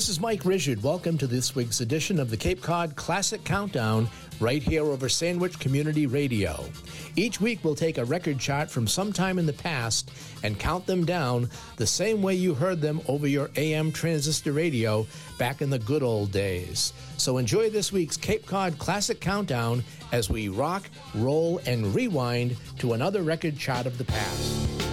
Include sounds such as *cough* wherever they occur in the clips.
This is Mike Richard. Welcome to this week's edition of the Cape Cod Classic Countdown right here over Sandwich Community Radio. Each week we'll take a record chart from some time in the past and count them down the same way you heard them over your AM transistor radio back in the good old days. So enjoy this week's Cape Cod Classic Countdown as we rock, roll, and rewind to another record chart of the past.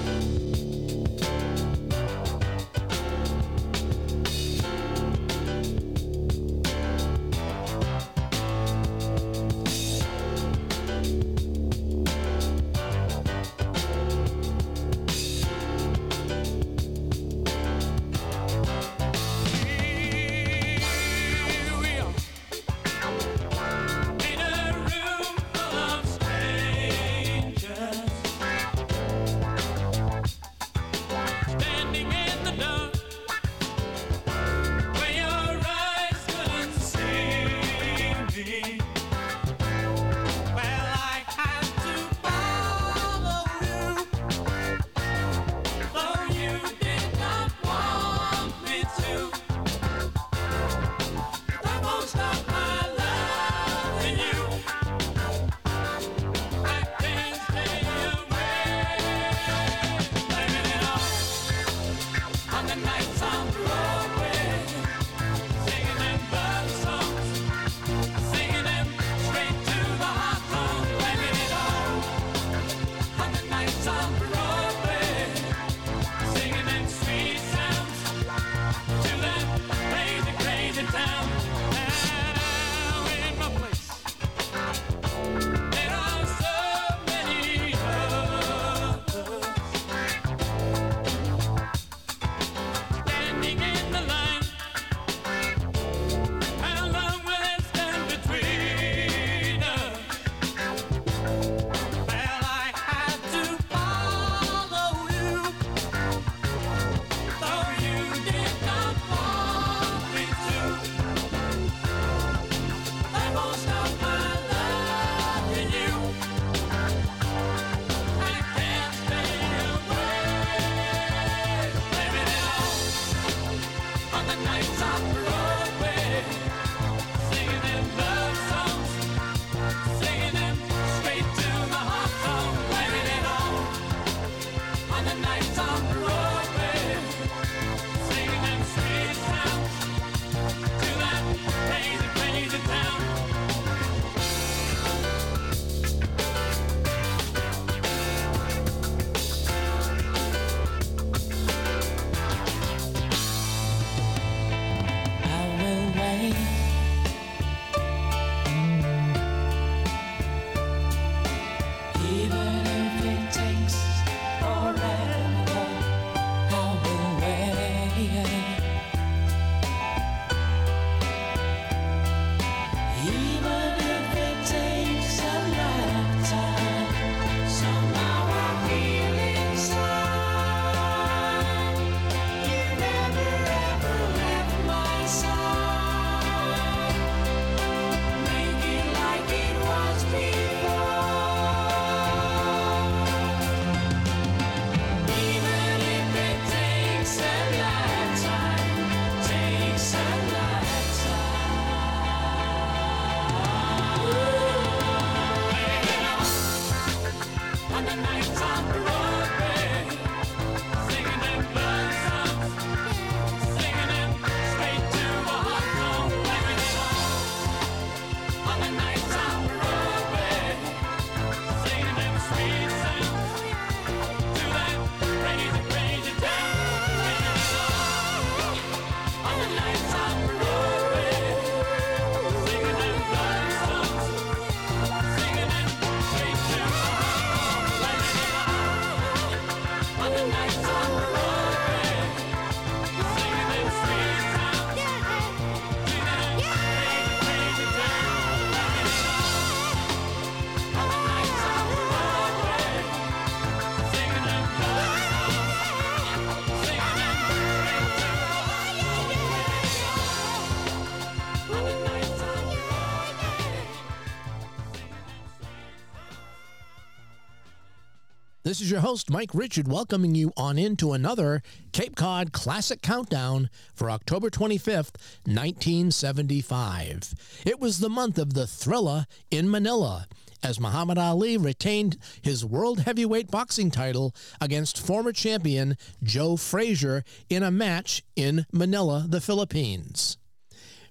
This is your host, Mike Richard, welcoming you on into another Cape Cod Classic Countdown for October 25th, 1975. It was the month of the thriller in Manila as Muhammad Ali retained his world heavyweight boxing title against former champion Joe Frazier in a match in Manila, the Philippines.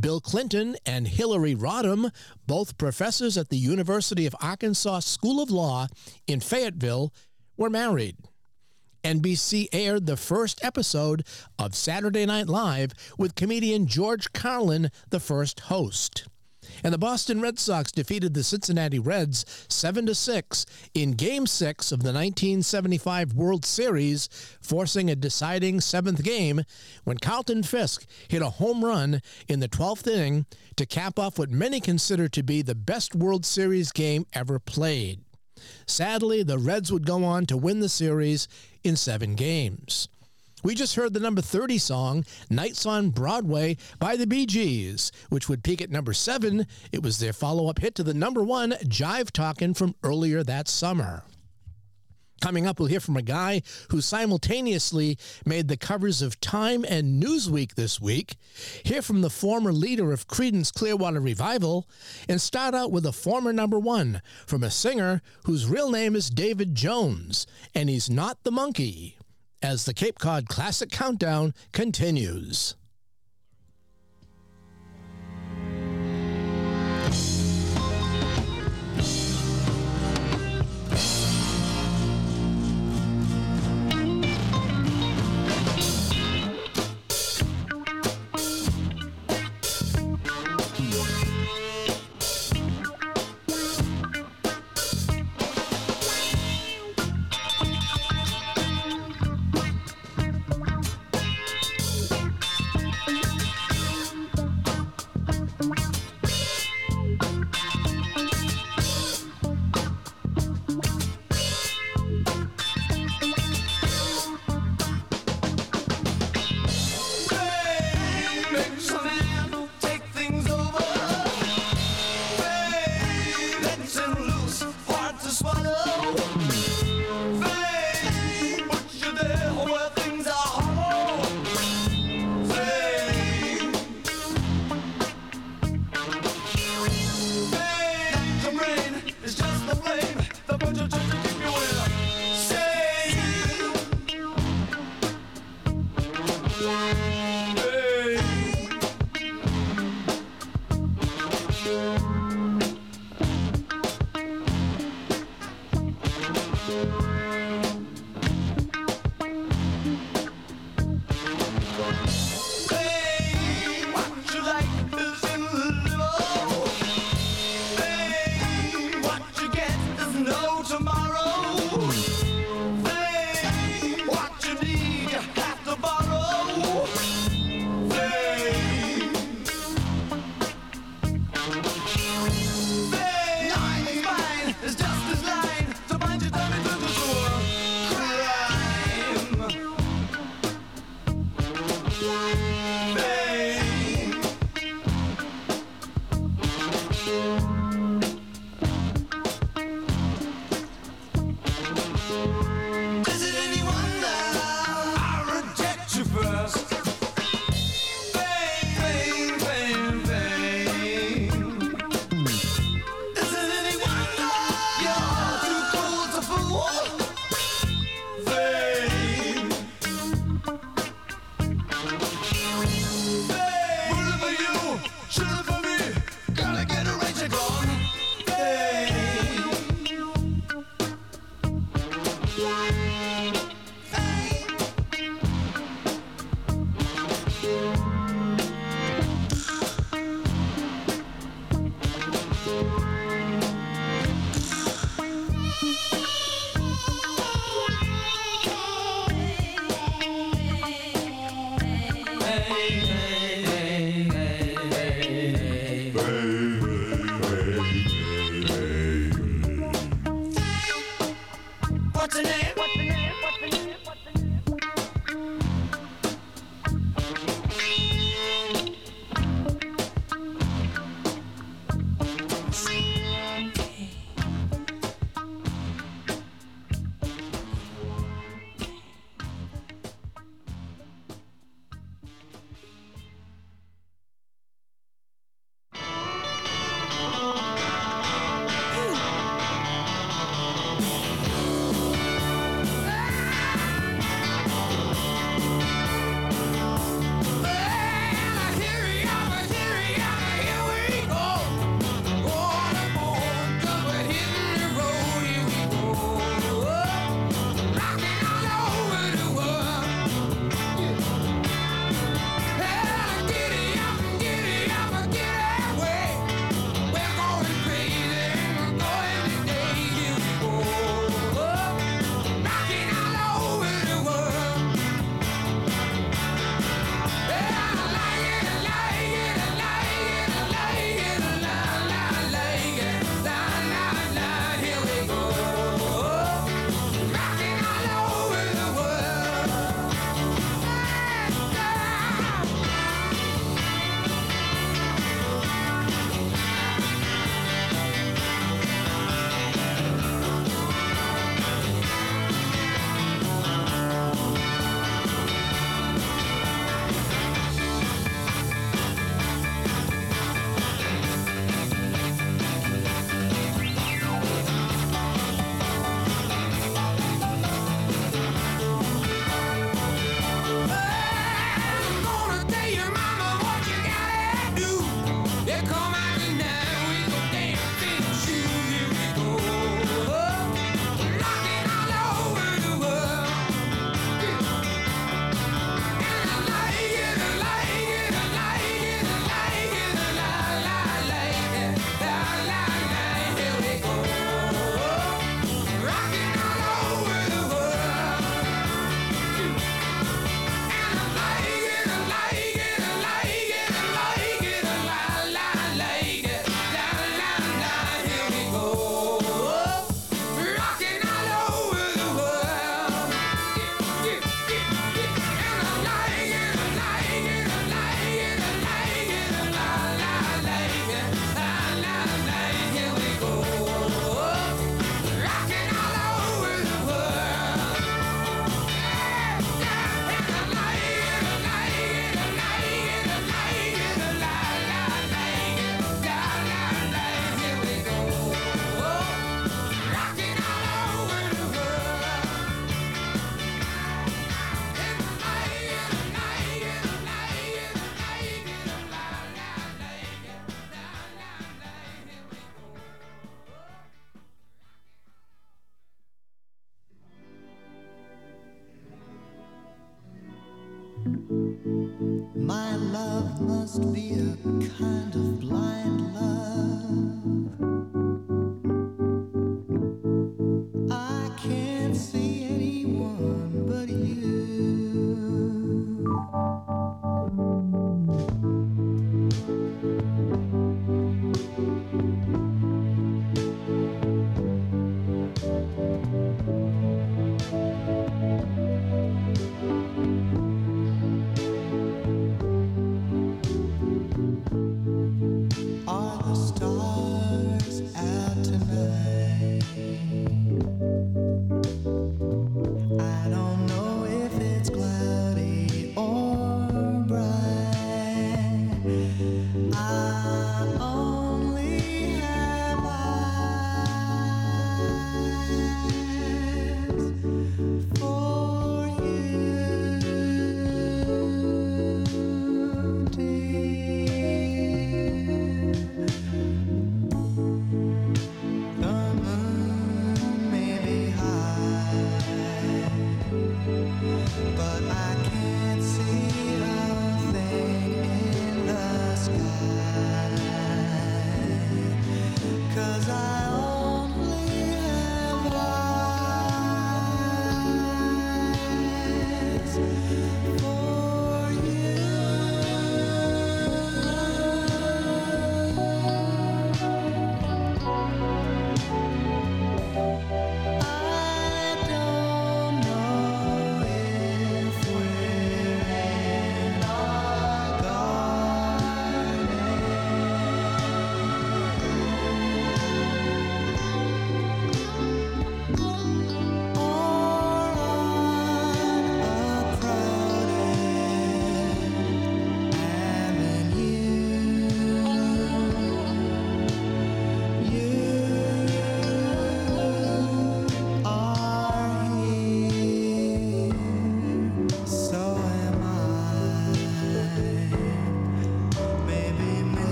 Bill Clinton and Hillary Rodham, both professors at the University of Arkansas School of Law in Fayetteville, were married. NBC aired the first episode of Saturday Night Live with comedian George Carlin, the first host. And the Boston Red Sox defeated the Cincinnati Reds 7 to 6 in game 6 of the 1975 World Series, forcing a deciding 7th game when Carlton Fisk hit a home run in the 12th inning to cap off what many consider to be the best World Series game ever played. Sadly, the Reds would go on to win the series in seven games. We just heard the number 30 song, Nights on Broadway, by the Bee Gees, which would peak at number seven. It was their follow up hit to the number one, Jive Talkin' from earlier that summer. Coming up, we'll hear from a guy who simultaneously made the covers of Time and Newsweek this week, hear from the former leader of Creedence Clearwater Revival, and start out with a former number one from a singer whose real name is David Jones, and he's not the Monkee, as the Cape Cod Classic Countdown continues.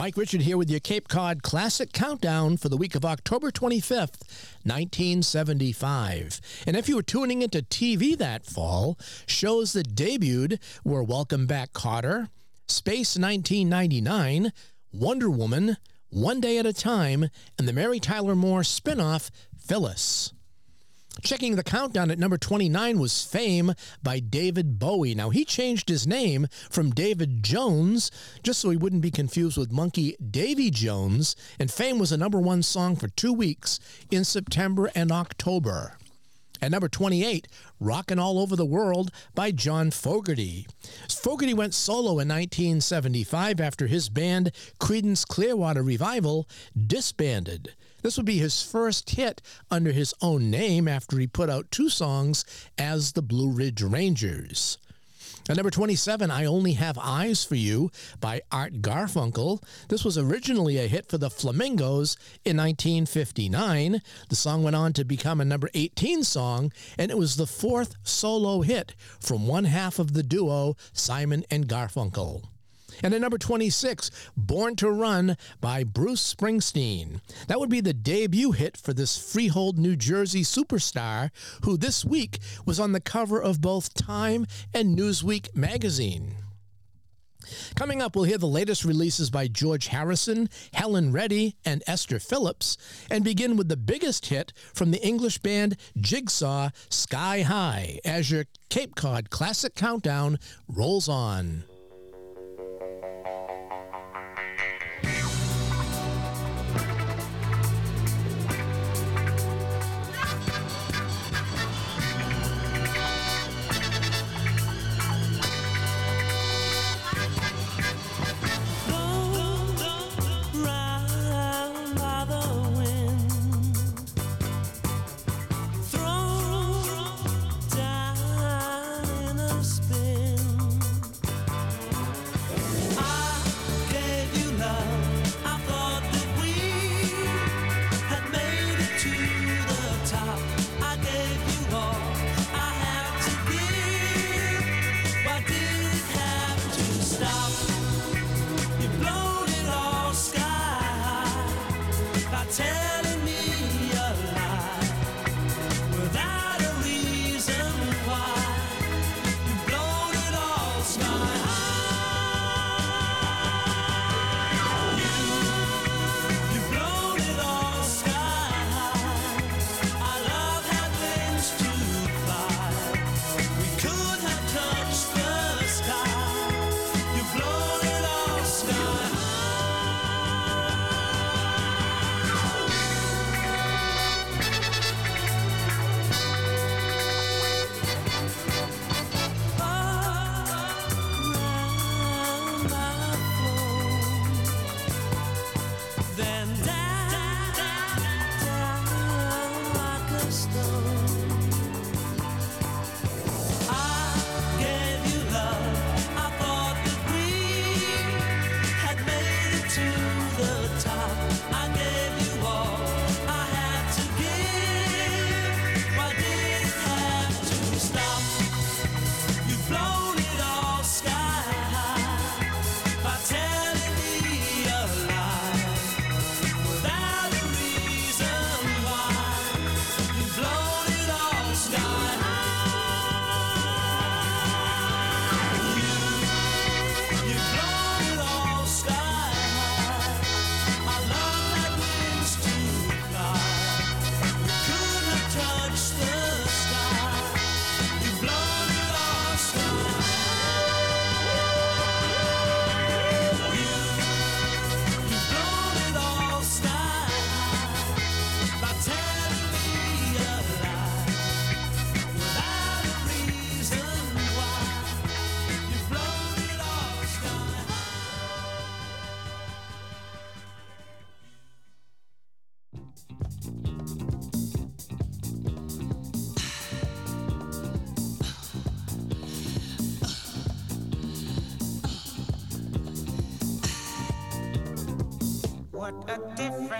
Mike Richard here with your Cape Cod Classic Countdown for the week of October 25th, 1975. And if you were tuning into TV that fall, shows that debuted were Welcome Back Kotter, Space 1999, Wonder Woman, One Day at a Time, and the Mary Tyler Moore spinoff, Phyllis. Checking the countdown at number 29 was Fame by David Bowie. Now, he changed his name from David Jones just so he wouldn't be confused with Monkee Davy Jones, and Fame was a number one song for two weeks in September and October. At number 28, Rockin' All Over the World by John Fogerty. Fogerty went solo in 1975 after his band Creedence Clearwater Revival disbanded. This would be his first hit under his own name after he put out two songs as the Blue Ridge Rangers. At number 27, I Only Have Eyes for You by Art Garfunkel. This was originally a hit for the Flamingos in 1959. The song went on to become a number 18 song, and it was the fourth solo hit from one half of the duo, Simon and Garfunkel. And at number 26, Born to Run by Bruce Springsteen. That would be the debut hit for this Freehold, New Jersey superstar who this week was on the cover of both Time and Newsweek magazine. Coming up, we'll hear the latest releases by George Harrison, Helen Reddy, and Esther Phillips, and begin with the biggest hit from the English band Jigsaw, Sky High, as your Cape Cod Classic Countdown rolls on.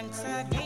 Just say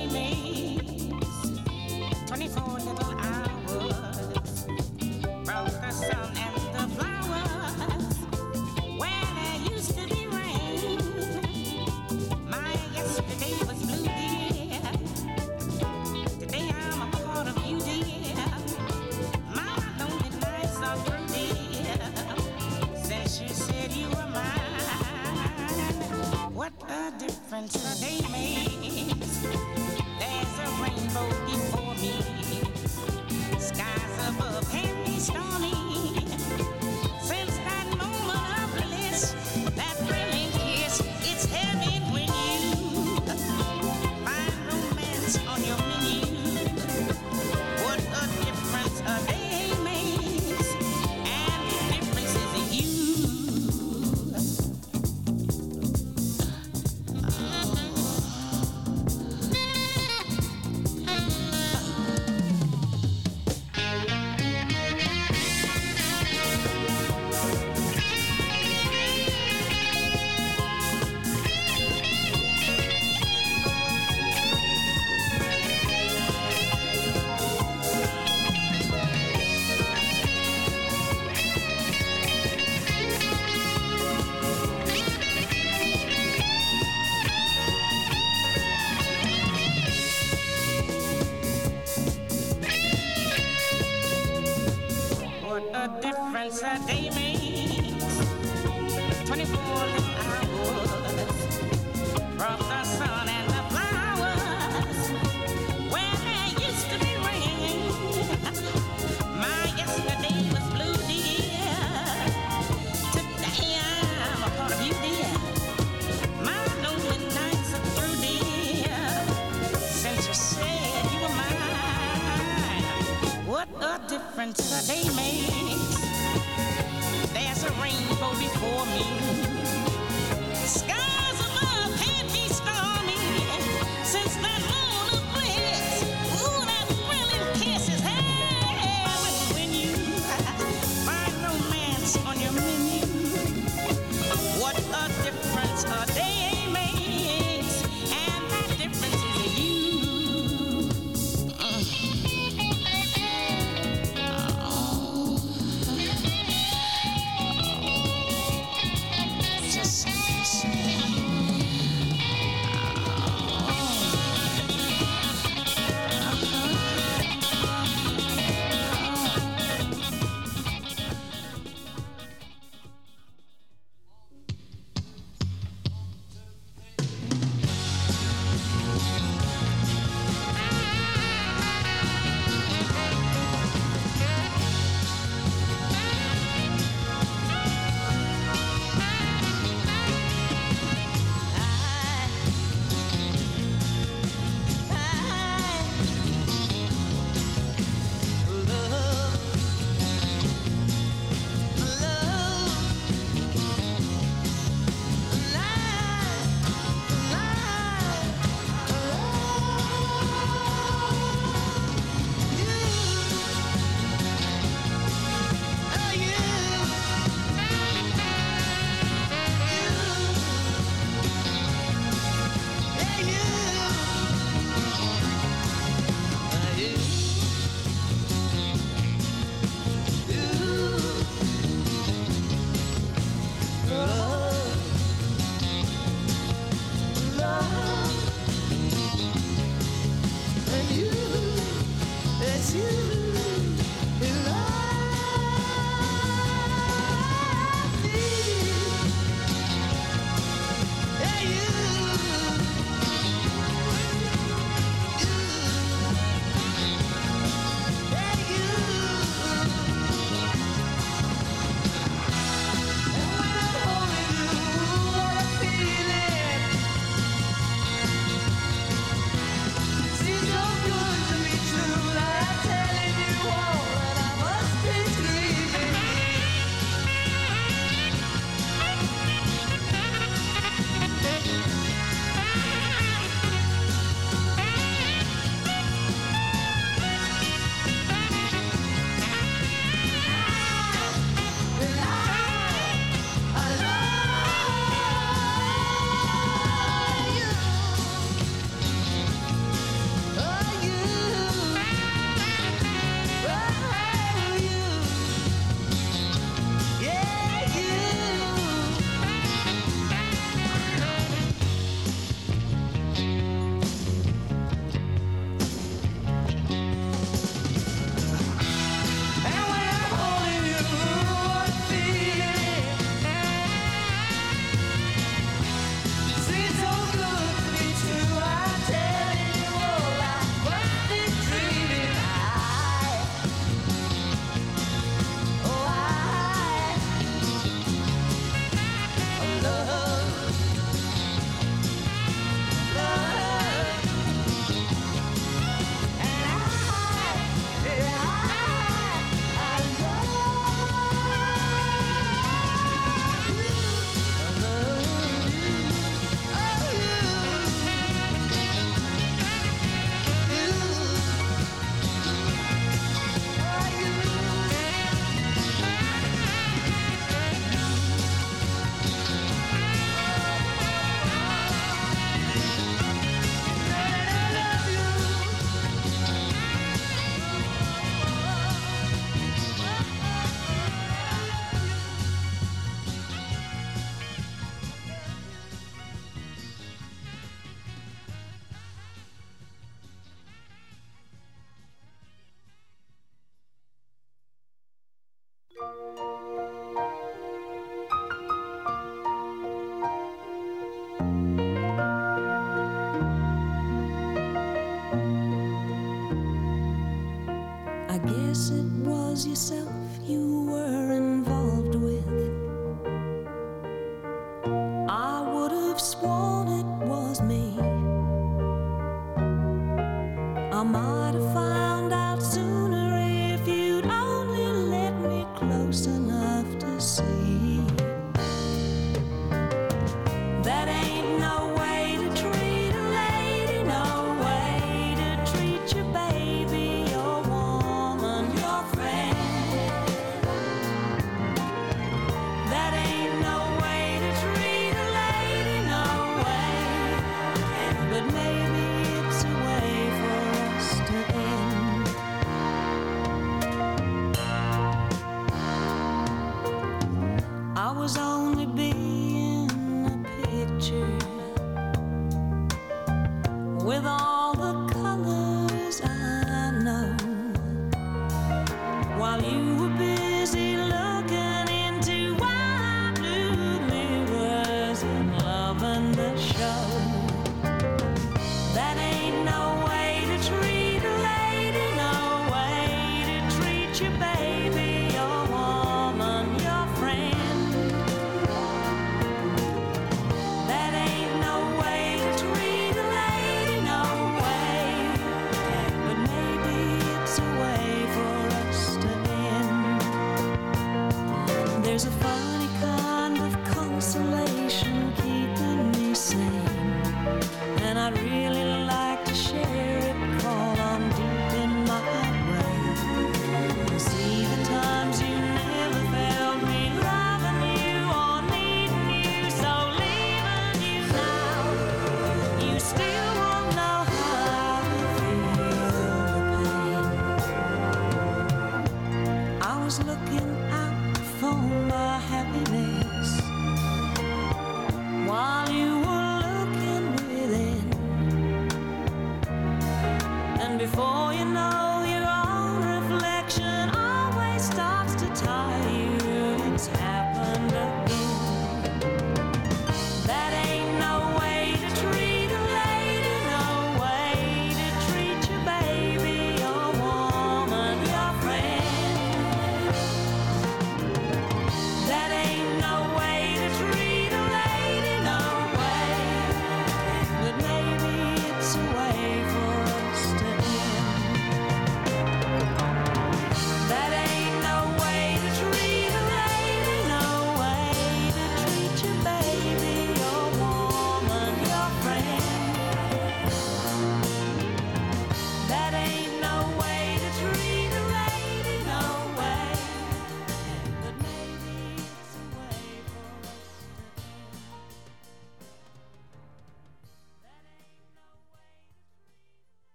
It's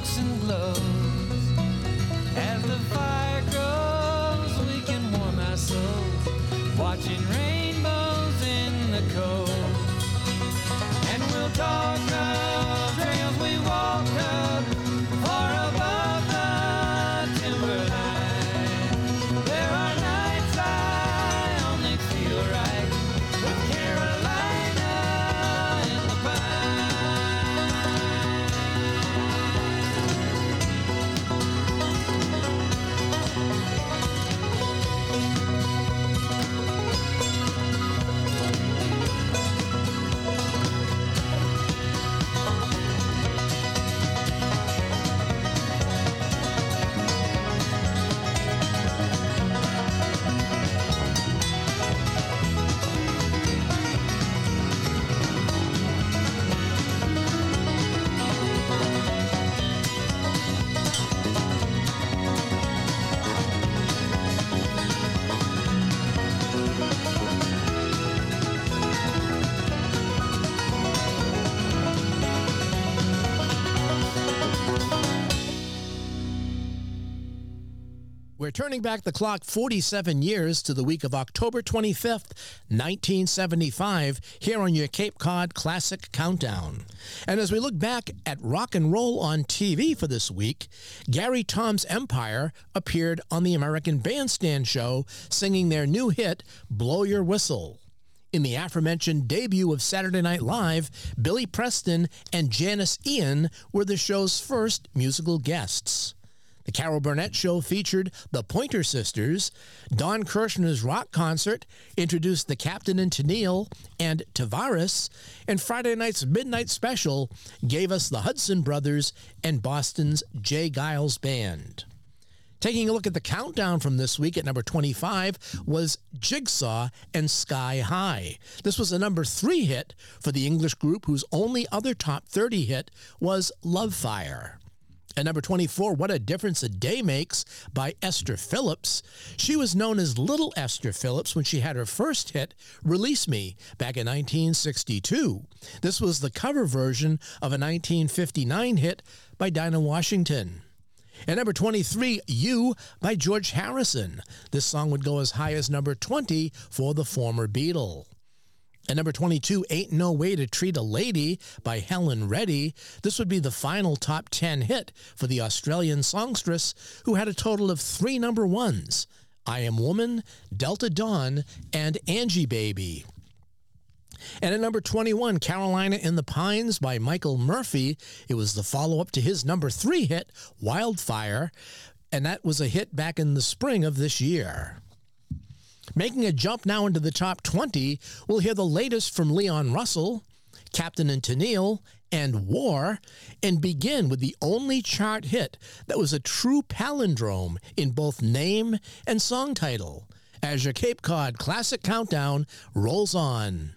and gloves. As the fire turning back the clock 47 years to the week of October 25th, 1975, here on your Cape Cod Classic Countdown. And as we look back at rock and roll on TV for this week, Gary Toms Empire appeared on the American Bandstand show singing their new hit, Blow Your Whistle. In the aforementioned debut of Saturday Night Live, Billy Preston and Janis Ian were the show's first musical guests. The Carol Burnett Show featured the Pointer Sisters. Don Kirshner's rock concert introduced the Captain and Tennille and Tavares. And Friday night's Midnight Special gave us the Hudson Brothers and Boston's J. Geils Band. Taking a look at the countdown from this week at number 25 was Jigsaw and Sky High. This was a number three hit for the English group whose only other top 30 hit was Love Fire. At number 24, What a Difference a Day Makes by Esther Phillips. She was known as Little Esther Phillips when she had her first hit, Release Me, back in 1962. This was the cover version of a 1959 hit by Dinah Washington. At number 23, You by George Harrison. This song would go as high as number 20 for the former Beatle. At number 22, Ain't No Way to Treat a Lady by Helen Reddy. This would be the final top 10 hit for the Australian songstress, who had a total of three number ones I Am Woman, Delta Dawn, and Angie Baby. And at number 21, Carolina in the Pines by Michael Murphey. It was the follow up to his number three hit, Wildfire, and that was a hit back in the spring of this year. Making a jump now into the top 20, we'll hear the latest from Leon Russell, Captain and Tennille, and War, and begin with the only chart hit that was a true palindrome in both name and song title, as your Cape Cod Classic Countdown rolls on.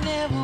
Just want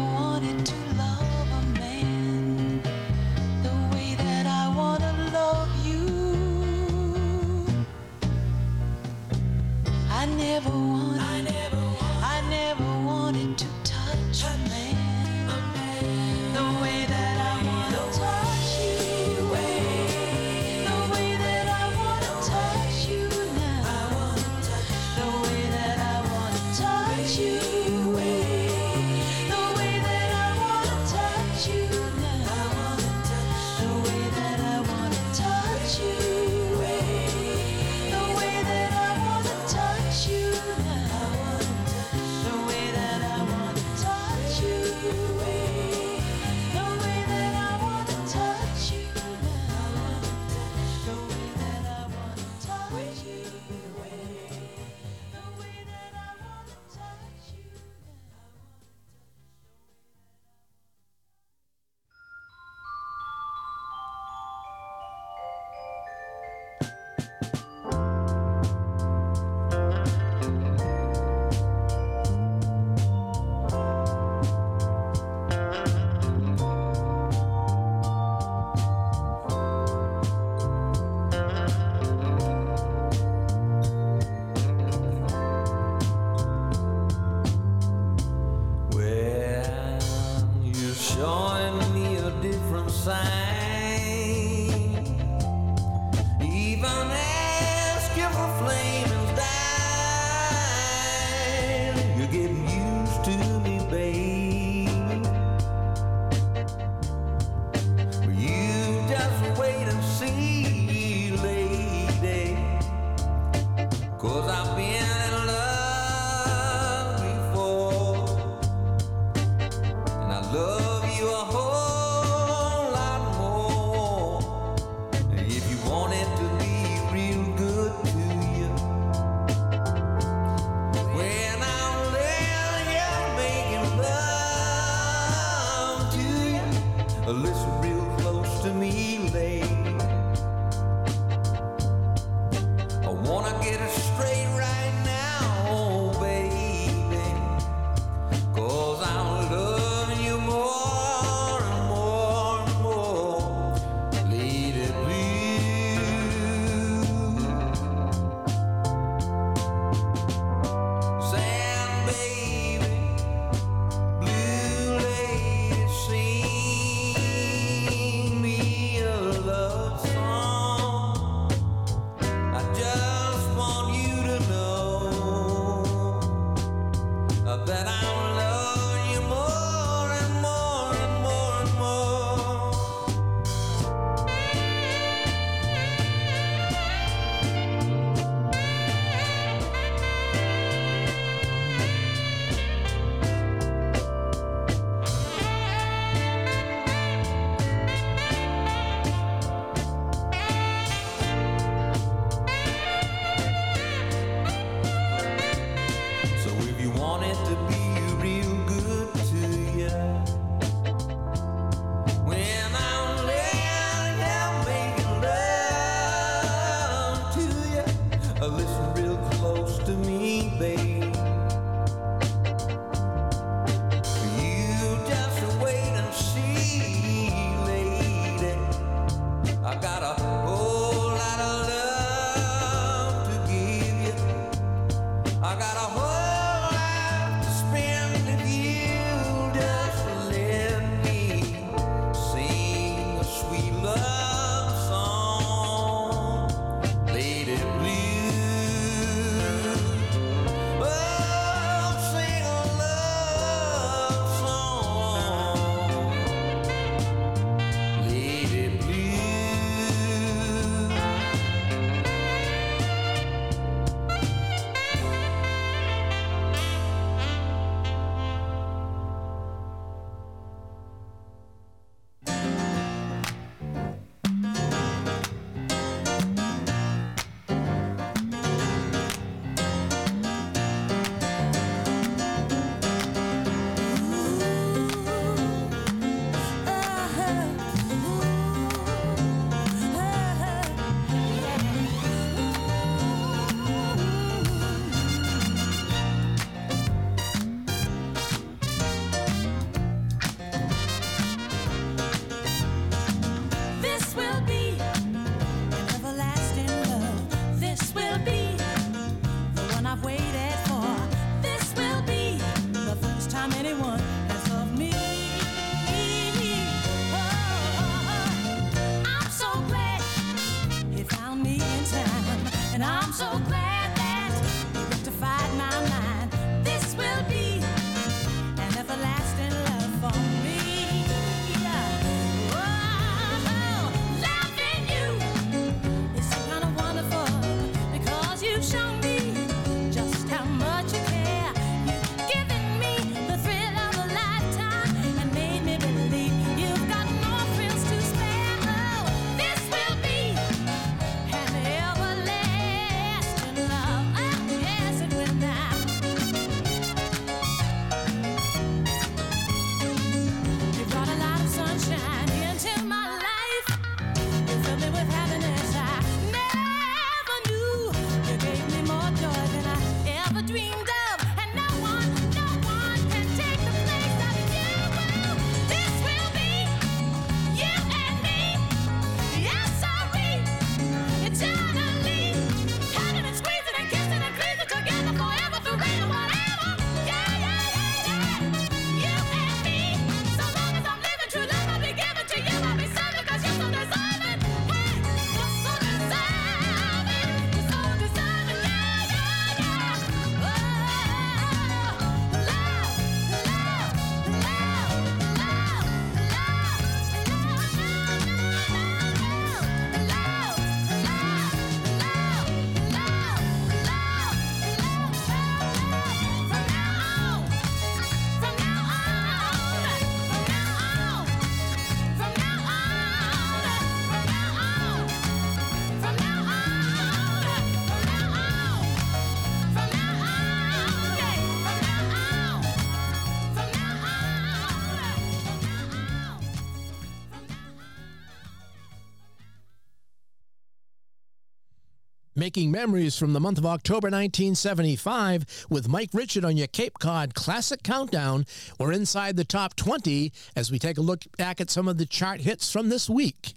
making memories from the month of October 1975 with Mike Richard on your Cape Cod Classic Countdown. We're inside the top 20 as we take a look back at some of the chart hits from this week.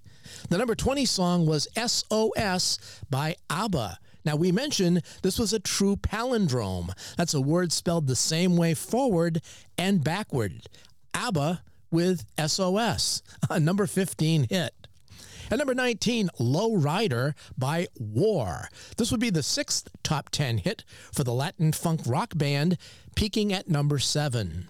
The number 20 song was SOS by ABBA. Now, we mentioned this was a true palindrome. That's a word spelled the same way forward and backward. ABBA with SOS, *laughs* a number 15 hit. At number 19, Low Rider by War. This would be the sixth top 10 hit for the Latin funk rock band, peaking at number 7.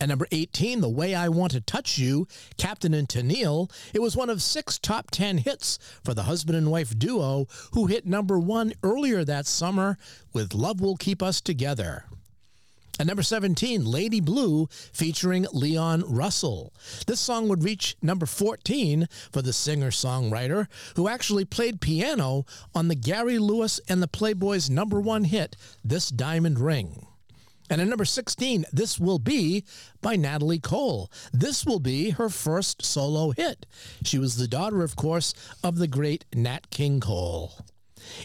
At number 18, The Way I Want to Touch You, Captain and Tennille. It was one of six top 10 hits for the husband and wife duo who hit number one earlier that summer with Love Will Keep Us Together. At number 17, Lady Blue featuring Leon Russell. This song would reach number 14 for the singer songwriter who actually played piano on the Gary Lewis and the Playboys' number one hit, This Diamond Ring. And at number 16, This Will Be by Natalie Cole. This will be her first solo hit. She was the daughter, of course, of the great Nat King Cole.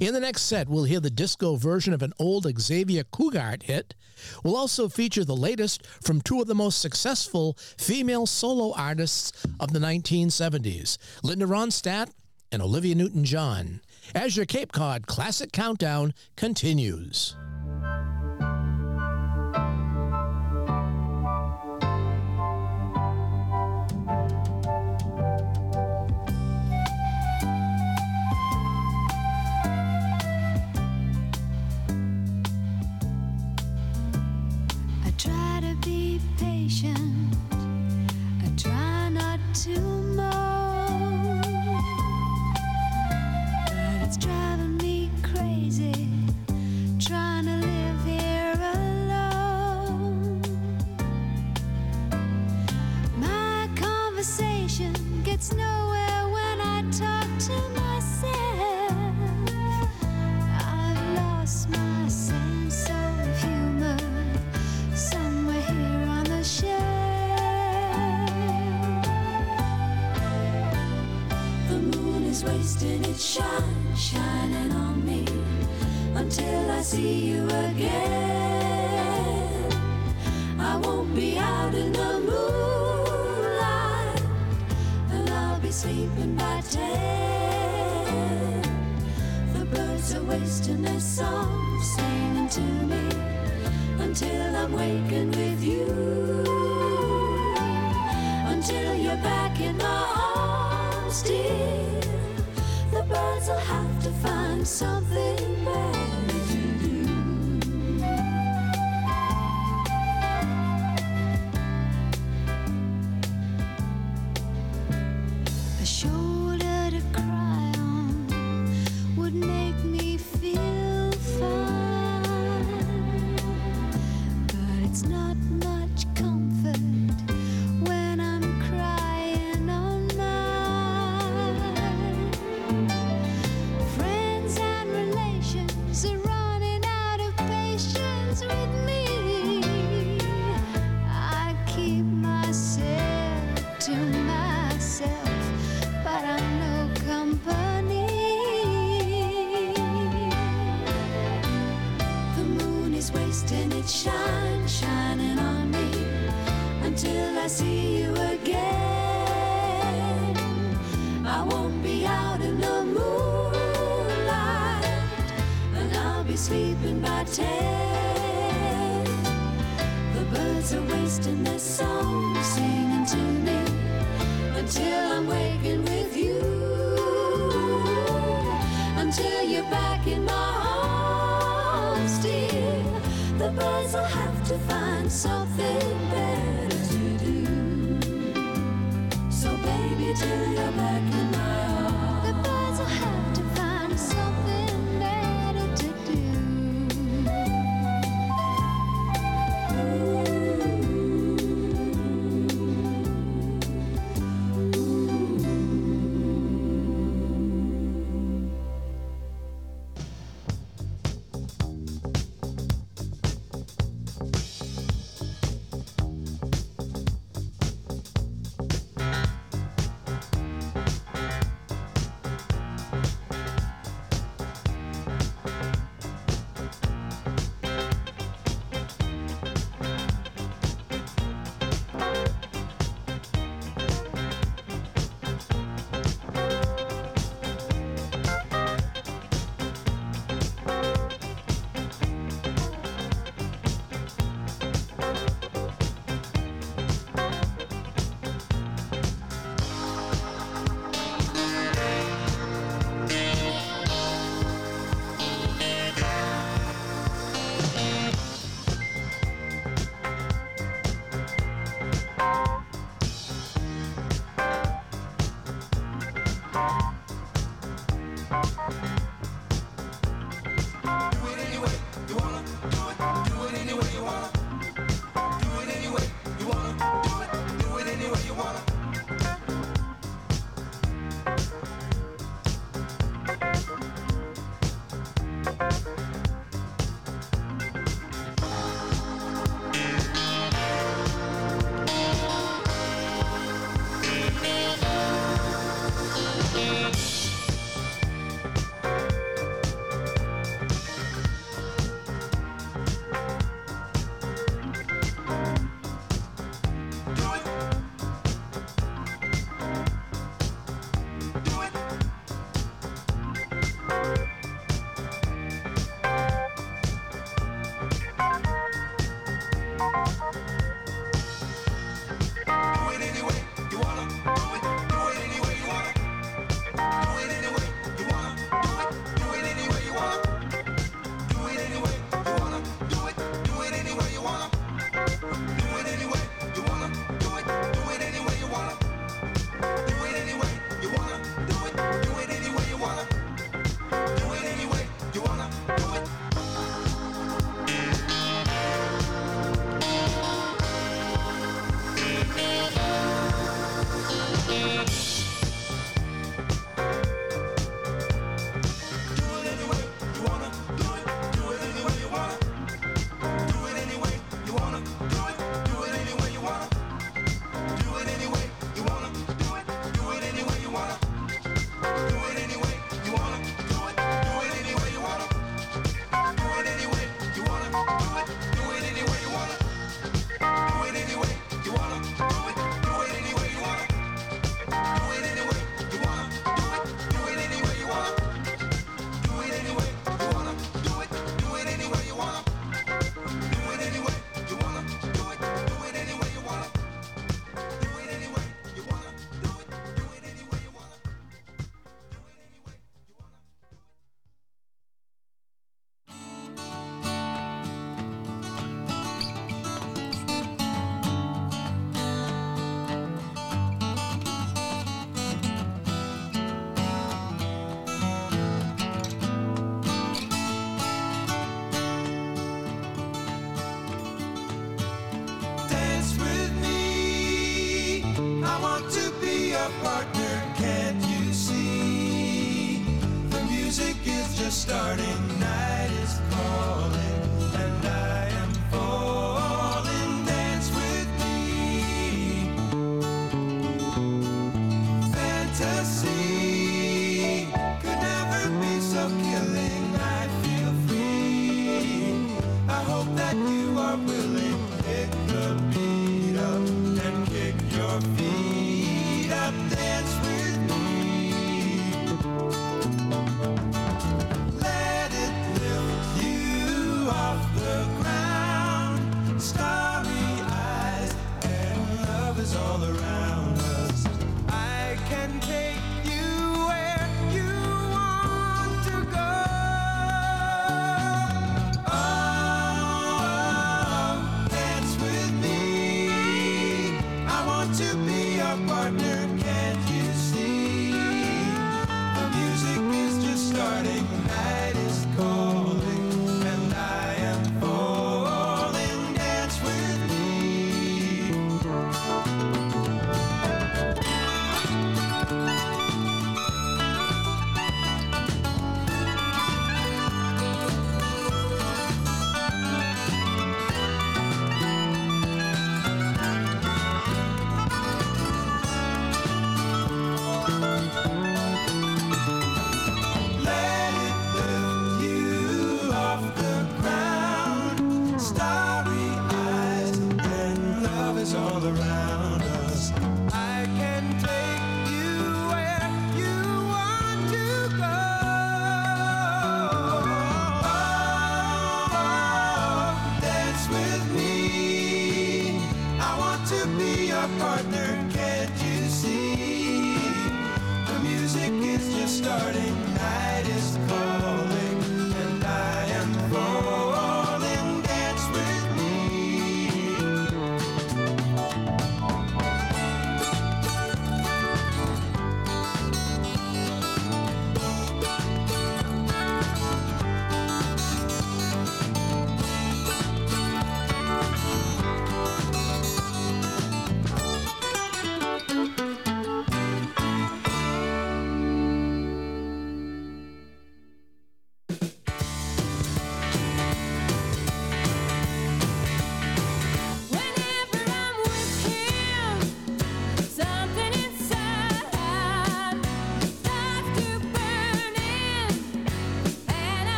In the next set, we'll hear the disco version of an old Xavier Cugat hit. We'll also feature the latest from two of the most successful female solo artists of the 1970s, Linda Ronstadt and Olivia Newton-John, as your Cape Cod Classic Countdown continues. I try not to moan, but it's driving me crazy. Trying to live here alone. My conversation gets nowhere. is wasting its shine, shining on me until I see you again. I won't be out in the moonlight, and I'll be sleeping by ten. The birds are wasting their song, singing to me until I'm waking with you. Until you're back in my arms, dear guess I'll have to find something better. I have to find something better to do. So, baby, till you're back.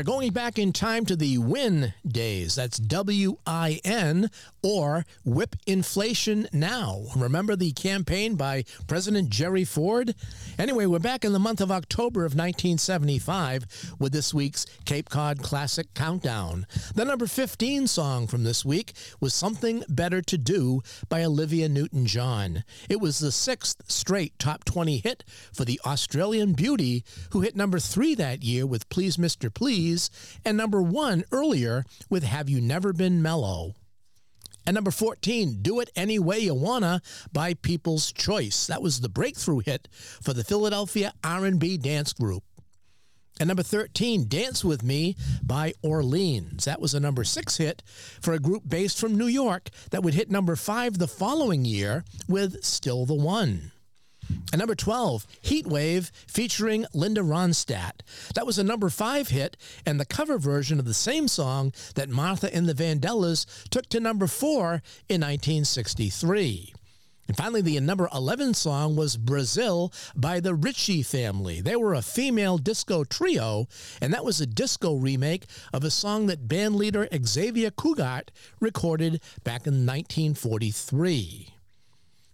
We're going back in time to the WIN days. That's W I N or Whip Inflation Now. Remember the campaign by President Jerry Ford? Anyway, we're back in the month of October of 1975 with this week's Cape Cod Classic Countdown. The number 15 song from this week was Something Better to Do by Olivia Newton John. It was the sixth straight top 20 hit for the Australian beauty, who hit number three that year with Please Mr. Please and number one earlier with Have You Never Been Mellow. And number 14, Do It Any Way You Wanna by People's Choice. That was the breakthrough hit for the Philadelphia R&B dance group. And number 13, Dance With Me by Orleans. That was a number 6 hit for a group based from New York that would hit number 5 the following year with Still the One. And number 12, Heat Wave featuring Linda Ronstadt. That was a number 5 hit and the cover version of the same song that Martha and the Vandellas took to number 4 in 1963. And finally, the number 11 song was Brazil by the Ritchie family. They were a female disco trio, and that was a disco remake of a song that bandleader Xavier Cugat recorded back in 1943.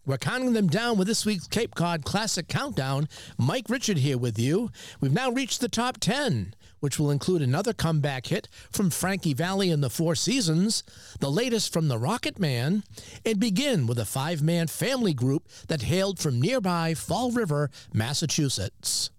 We're counting them down with this week's Cape Cod Classic Countdown. Mike Richard here with you. We've now reached the top 10, which will include another comeback hit from Frankie Valli and the Four Seasons, the latest from the Rocket Man, and begin with a five man family group that hailed from nearby Fall River, Massachusetts.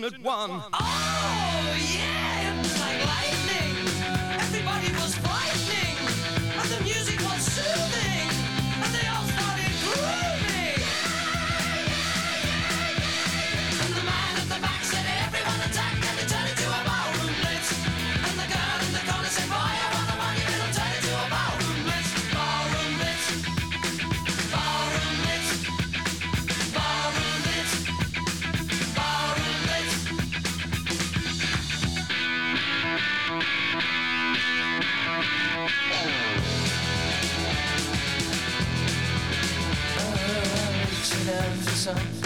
Passionate one. Oh, yeah, out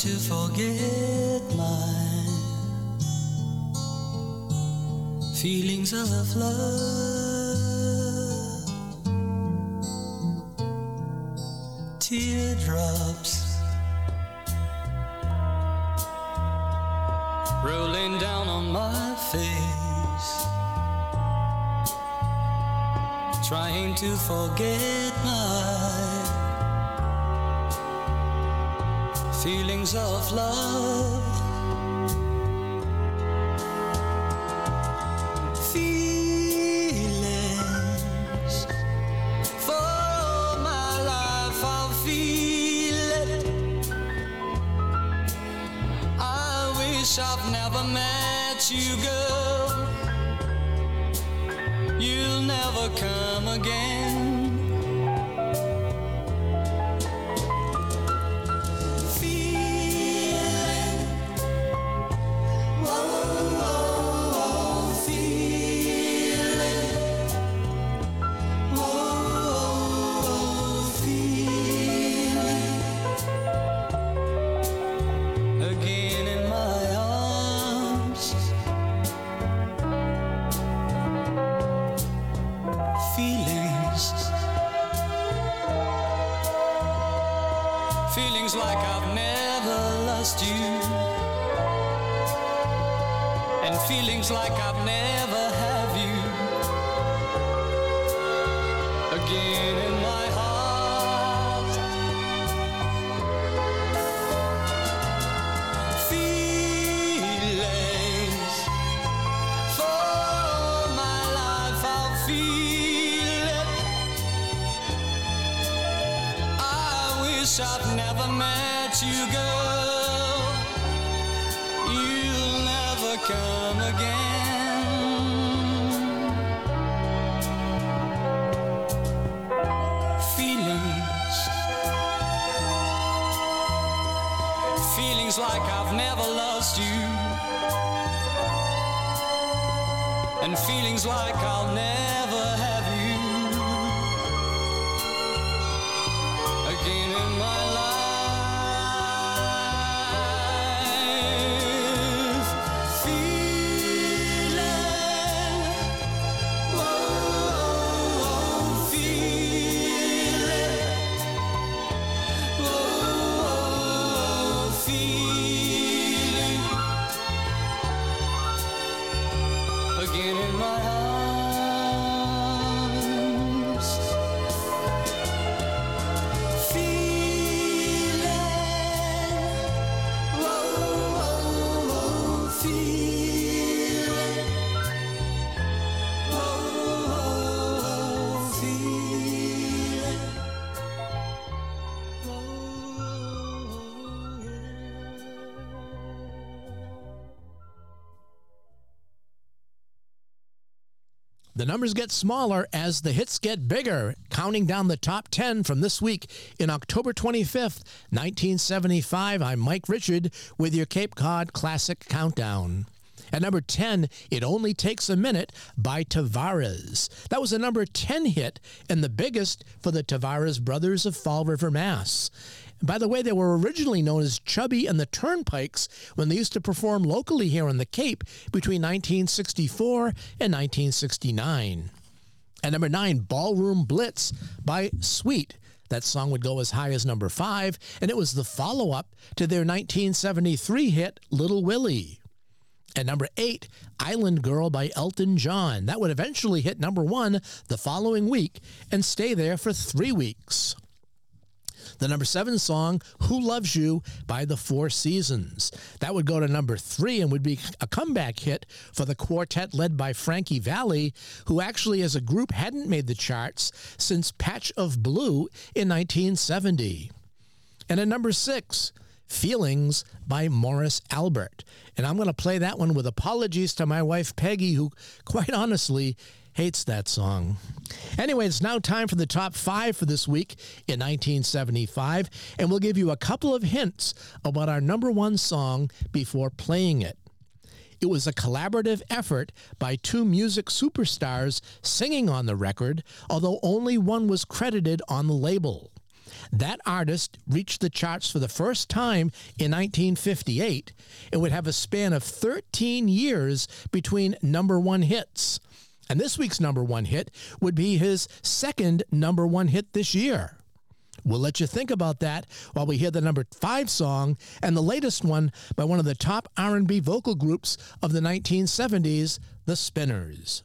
to forget my feelings of love. Teardrops. Rolling down on my face, trying to forget my feelings of love. Feelings for all my life, I'll feel it. I wish I've never met you, girl. You'll never come again. You girl. You'll never come again. Feelings. Feelings like I've never lost you. And feelings like I'll never numbers get smaller as the hits get bigger, counting down the top 10 from this week in October 25th, 1975. I'm Mike Richard with your Cape Cod Classic Countdown. At number 10, It Only Takes a Minute by Tavares. That was a number 10 hit and the biggest for the Tavares brothers of Fall River, Mass. By the way, they were originally known as Chubby and the Turnpikes when they used to perform locally here on the Cape between 1964 and 1969. At number 9, Ballroom Blitz by Sweet. That song would go as high as number 5, and it was the follow up to their 1973 hit Little Willie. At number 8, Island Girl by Elton John. That would eventually hit number 1 the following week and stay there for three weeks. The number seven song, Who Loves You by the Four Seasons. That would go to number three and would be a comeback hit for the quartet led by Frankie Valli, who actually as a group hadn't made the charts since Patch of Blue in 1970. And at number six, Feelings by Morris Albert. And I'm going to play that one with apologies to my wife Peggy, who quite honestly hates that song. Anyway, it's now time for the top five for this week in 1975, and we'll give you a couple of hints about our number one song before playing it. It was a collaborative effort by two music superstars singing on the record, although only one was credited on the label. That artist reached the charts for the first time in 1958 and would have a span of 13 years between number one hits. And this week's number one hit would be his second number one hit this year. We'll let you think about that while we hear the number 5 song and the latest one by one of the top R&B vocal groups of the 1970s, The Spinners.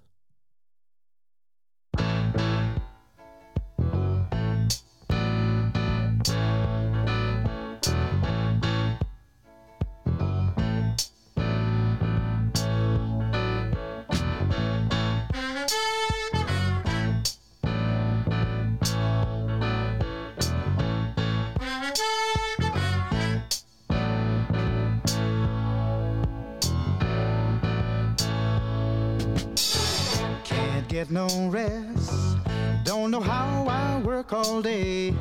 Get no rest. Don't know how I work all day.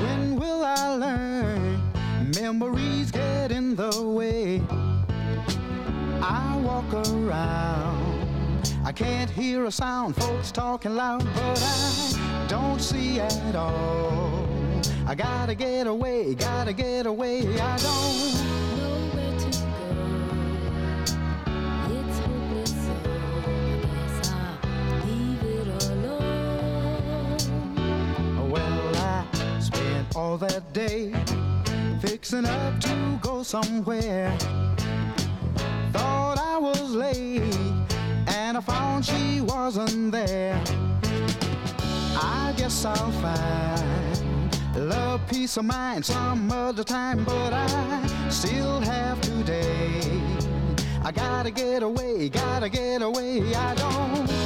When will I learn? Memories get in the way. I walk around. I can't hear a sound, folks talking loud, but I don't see at all. I gotta get away, gotta get away. I don't all that day fixing up to go somewhere. Thought I was late, and I found she wasn't there. I guess I'll find love, peace of mind some other time, but I still have today. I gotta get away, gotta get away. I don't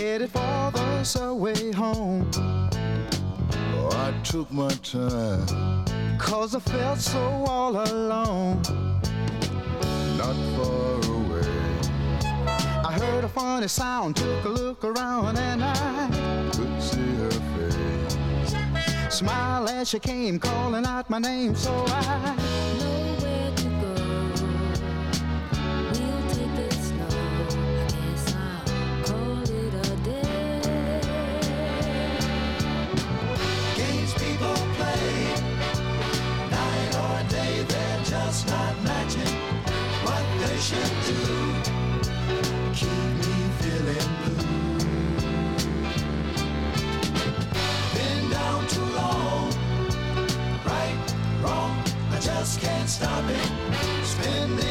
they should do. Keeps me feeling blue. Been down too long, right, wrong, I just can't stop it. Spending all day thinking just of you. Twelve forty-five. Headed for the subway home. Oh, I took my time. Cause I felt so all alone. Not far away. I heard a funny sound, took a look around, and I could see her face. Smile as she came, calling out my name, so I just can't stop it. Spending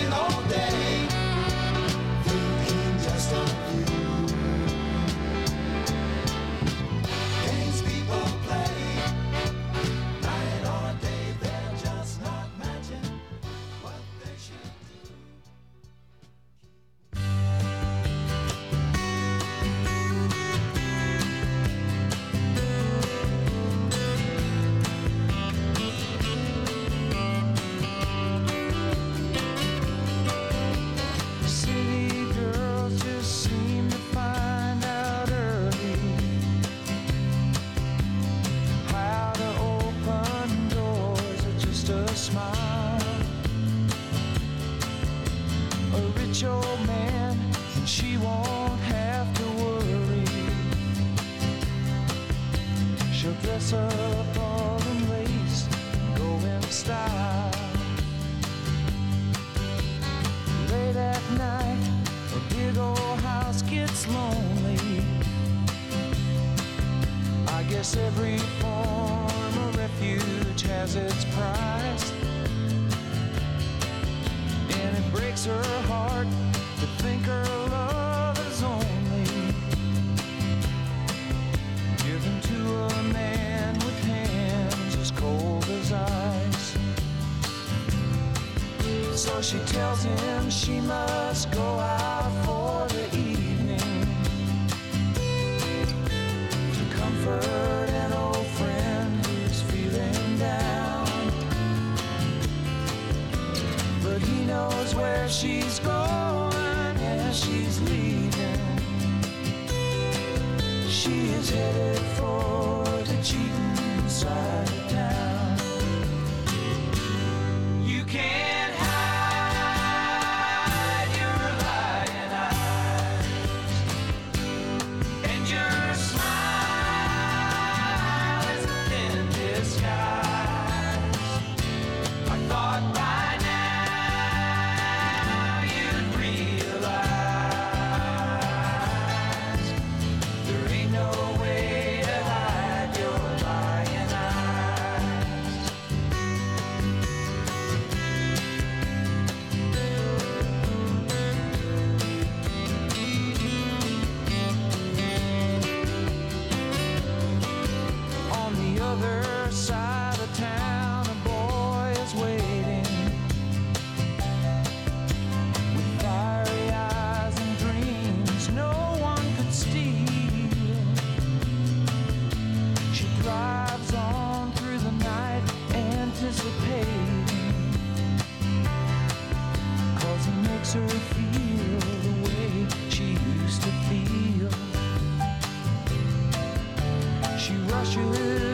should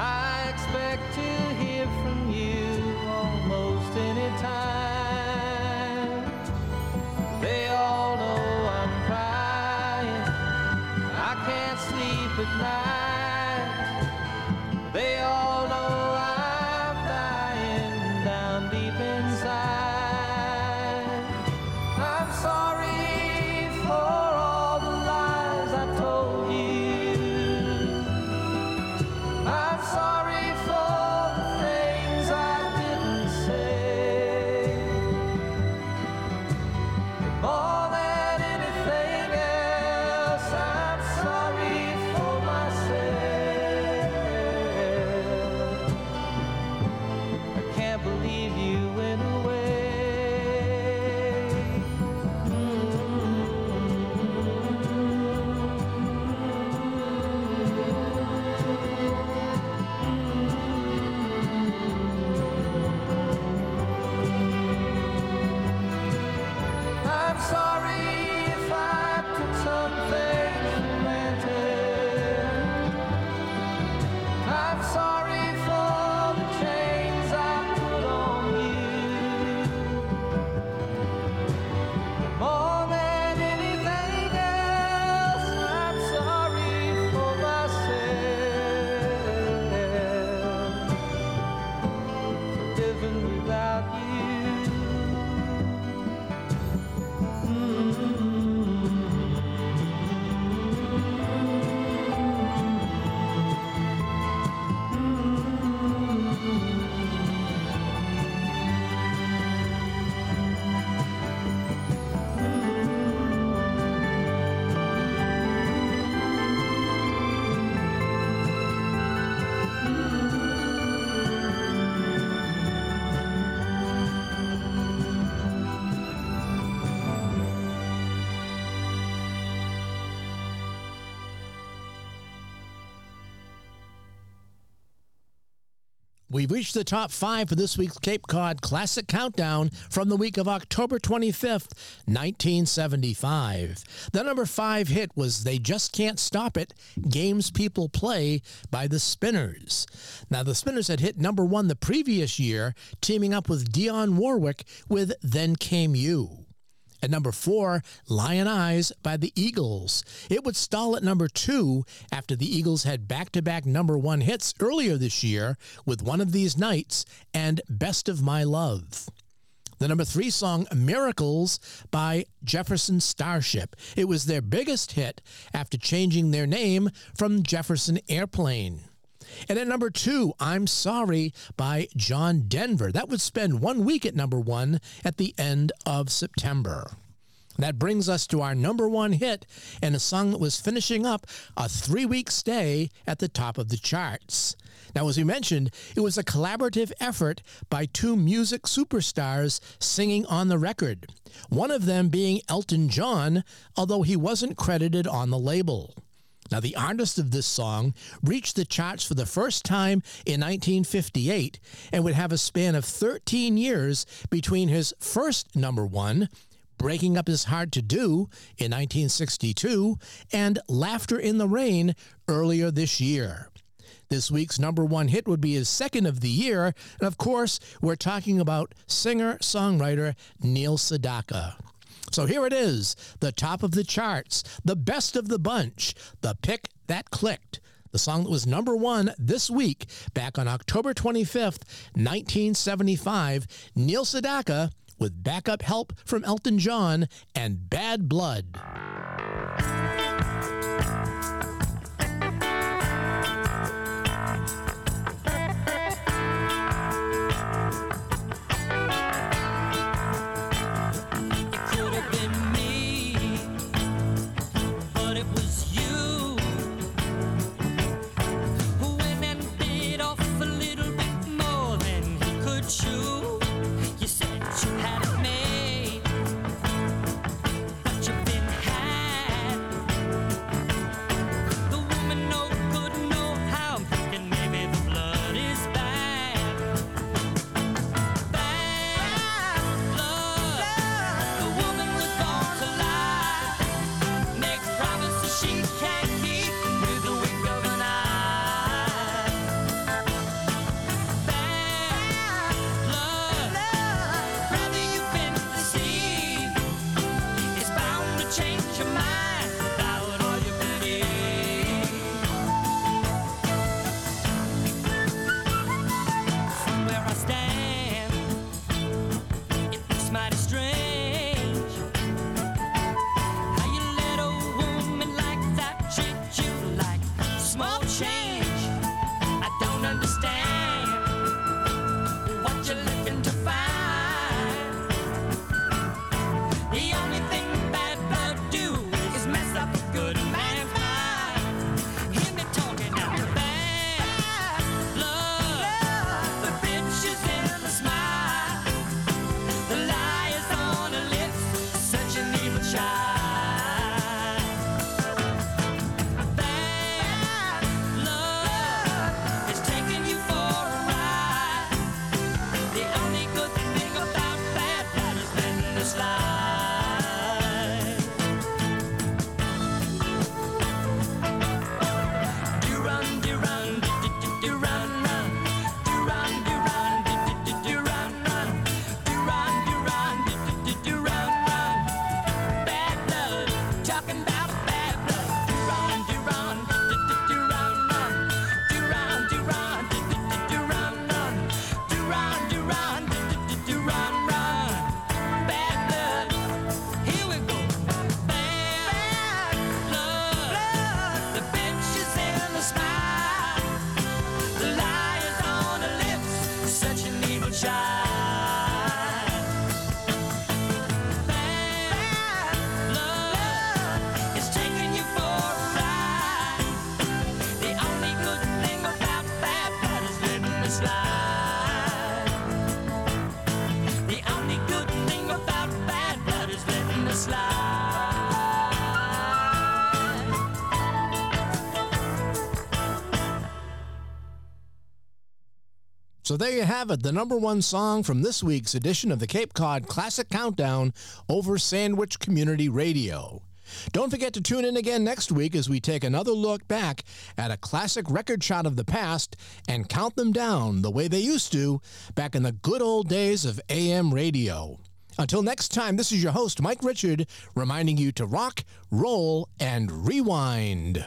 I expect reached the top five for this week's Cape Cod Classic Countdown from the week of October 25th, 1975. The number five hit was They Just Can't Stop It Games People Play by the Spinners. Now, the Spinners had hit number one the previous year, teaming up with Dionne Warwick with Then Came You. At number four, Lyin' Eyes by the Eagles. It would stall at number two after the Eagles had back to back number one hits earlier this year with One of These Nights and Best of My Love. The number three song, Miracles by Jefferson Starship. It was their biggest hit after changing their name from Jefferson Airplane. And at number two, I'm Sorry by John Denver. That would spend one week at number one at the end of September. That brings us to our number one hit and a song that was finishing up a three week stay at the top of the charts. Now, as we mentioned, it was a collaborative effort by two music superstars singing on the record, one of them being Elton John, although he wasn't credited on the label. Now, the artist of this song reached the charts for the first time in 1958 and would have a span of 13 years between his first number one, Breaking Up Is Hard to Do in 1962, and Laughter in the Rain earlier this year. This week's number one hit would be his second of the year, and of course, we're talking about singer songwriter Neil Sedaka. So here it is the top of the charts, the best of the bunch, the pick that clicked. The song that was number one this week, back on October 25th, 1975, Neil Sedaka with backup help from Elton John and Bad Blood. there you have it, the number one song from this week's edition of the Cape Cod Classic Countdown over Sandwich Community Radio. Don't forget to tune in again next week as we take another look back at a classic record shot of the past and count them down the way they used to back in the good old days of AM radio. Until next time, this is your host, Mike Richard, reminding you to rock, roll, and rewind.